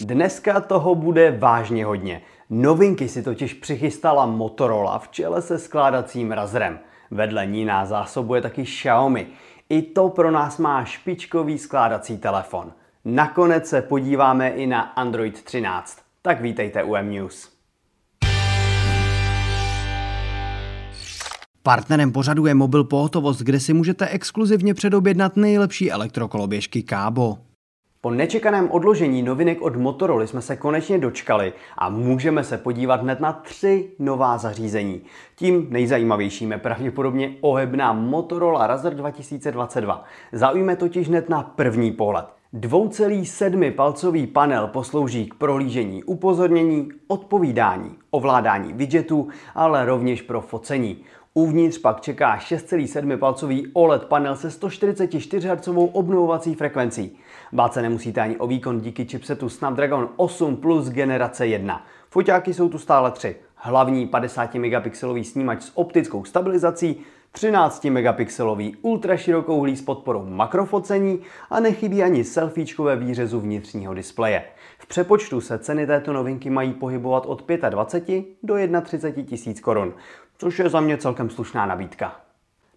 Dneska toho bude vážně hodně. Novinky si totiž přichystala Motorola v čele se skládacím razrem. Vedle ní nás zásobuje taky Xiaomi. I to pro nás má špičkový skládací telefon. Nakonec se podíváme i na Android 13. Tak vítejte u M-News. Partnerem pořadu je mobil pohotovost, kde si můžete exkluzivně předobjednat nejlepší elektrokoloběžky Kábo. Po nečekaném odložení novinek od Motorola jsme se konečně dočkali a můžeme se podívat hned na tři nová zařízení. Tím nejzajímavějším je pravděpodobně ohebná Motorola Razr 2022. Zaujme totiž hned na první pohled. 2,7 palcový panel poslouží k prohlížení upozornění, odpovídání, ovládání widgetů, ale rovněž pro focení. Uvnitř pak čeká 6,7 palcový OLED panel se 144 Hz obnovovací frekvencí. Bát se nemusíte ani o výkon díky chipsetu Snapdragon 8 Plus generace 1. Foťáky jsou tu stále tři. Hlavní 50 megapixelový snímač s optickou stabilizací, 13 megapixelový ultraširokouhlý s podporou makrofocení a nechybí ani selfiečkové výřezu vnitřního displeje. V přepočtu se ceny této novinky mají pohybovat od 25 do 31 tisíc korun, což je za mě celkem slušná nabídka.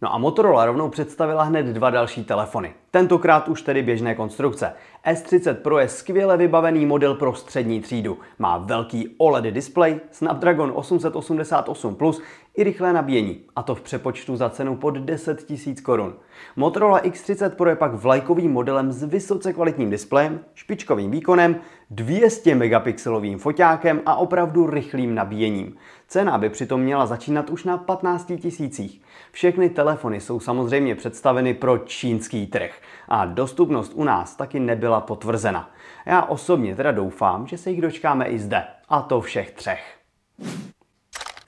No a Motorola rovnou představila hned dva další telefony. Tentokrát už tedy běžné konstrukce. S30 Pro je skvěle vybavený model pro střední třídu. Má velký OLED display, Snapdragon 888 Plus i rychlé nabíjení, a to v přepočtu za cenu pod 10 000 korun. Motorola X30 Pro je pak vlajkovým modelem s vysoce kvalitním displejem, špičkovým výkonem, 200 megapixelovým foťákem a opravdu rychlým nabíjením. Cena by přitom měla začínat už na 15 tisících. Všechny telefony jsou samozřejmě představeny pro čínský trh a dostupnost u nás taky nebyla potvrzena. Já osobně teda doufám, že se jich dočkáme i zde, a to všech třech.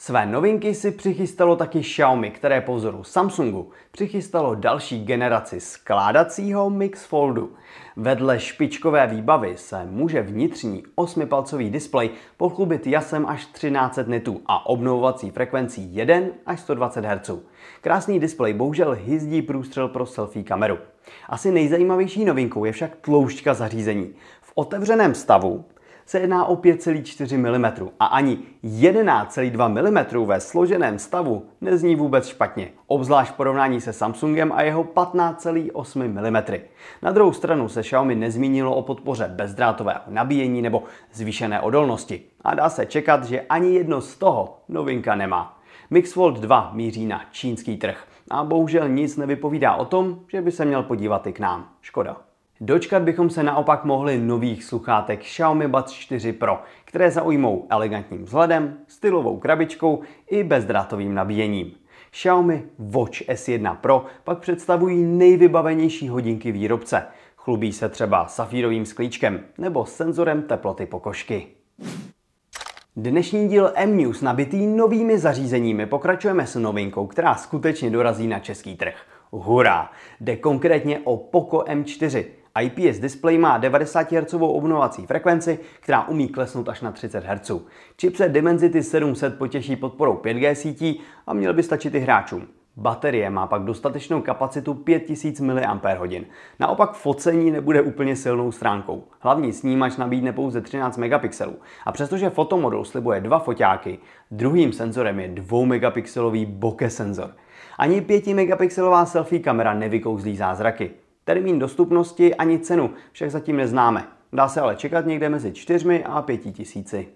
Své novinky si přichystalo taky Xiaomi, které po vzoru Samsungu přichystalo další generaci skládacího Mix Foldu. Vedle špičkové výbavy se může vnitřní 8-palcový displej pochlubit jasem až 1300 nitů a obnovovací frekvencí 1 až 120 Hz. Krásný displej bohužel hyzdí průstřel pro selfie kameru. Asi nejzajímavější novinkou je však tloušťka zařízení. V otevřeném stavu se jedná o 5,4 mm a ani 11,2 mm ve složeném stavu nezní vůbec špatně, obzvlášť v porovnání se Samsungem a jeho 15,8 mm. Na druhou stranu se Xiaomi nezmínilo o podpoře bezdrátového nabíjení nebo zvýšené odolnosti a dá se čekat, že ani jedno z toho novinka nemá. Mixfold 2 míří na čínský trh a bohužel nic nevypovídá o tom, že by se měl podívat i k nám. Škoda. Dočkat bychom se naopak mohli nových sluchátek Xiaomi Buds 4 Pro, které zaujmou elegantním vzhledem, stylovou krabičkou i bezdrátovým nabíjením. Xiaomi Watch S1 Pro pak představují nejvybavenější hodinky výrobce. Chlubí se třeba safírovým sklíčkem nebo senzorem teploty pokožky. Dnešní díl M-News nabitý novými zařízeními pokračujeme s novinkou, která skutečně dorazí na český trh. Hurá! Jde konkrétně o Poco M4, IPS display má 90 Hz obnovací frekvenci, která umí klesnout až na 30 Hz. Chipset Dimensity 700 potěší podporou 5G sítí a měl by stačit i hráčům. Baterie má pak dostatečnou kapacitu 5000 mAh. Naopak focení nebude úplně silnou stránkou. Hlavní snímač nabídne pouze 13 megapixelů. A přestože fotomodul slibuje dva foťáky, druhým senzorem je 2 megapixelový bokeh senzor. Ani 5 megapixelová selfie kamera nevykouzlí zázraky. Termín dostupnosti ani cenu však zatím neznáme. Dá se ale čekat někde mezi 4 a 5 tisíci.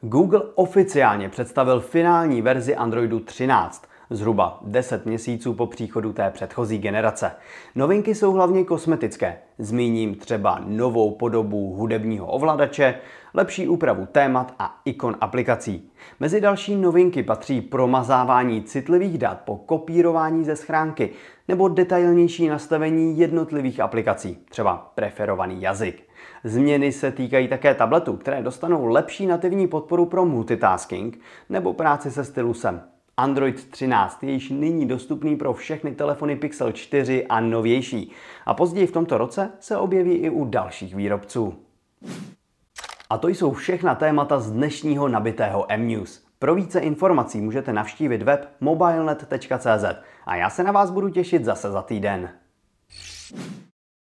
Google oficiálně představil finální verzi Androidu 13 zhruba 10 měsíců po příchodu té předchozí generace. Novinky jsou hlavně kosmetické. Zmíním třeba novou podobu hudebního ovladače, lepší úpravu témat a ikon aplikací. Mezi další novinky patří promazávání citlivých dat po kopírování ze schránky nebo detailnější nastavení jednotlivých aplikací, třeba preferovaný jazyk. Změny se týkají také tabletů, které dostanou lepší nativní podporu pro multitasking nebo práci se stylusem. Android 13 je již nyní dostupný pro všechny telefony Pixel 4 a novější. A později v tomto roce se objeví i u dalších výrobců. A to jsou všechna témata z dnešního nabitého M-News. Pro více informací můžete navštívit web mobilenet.cz a já se na vás budu těšit zase za týden.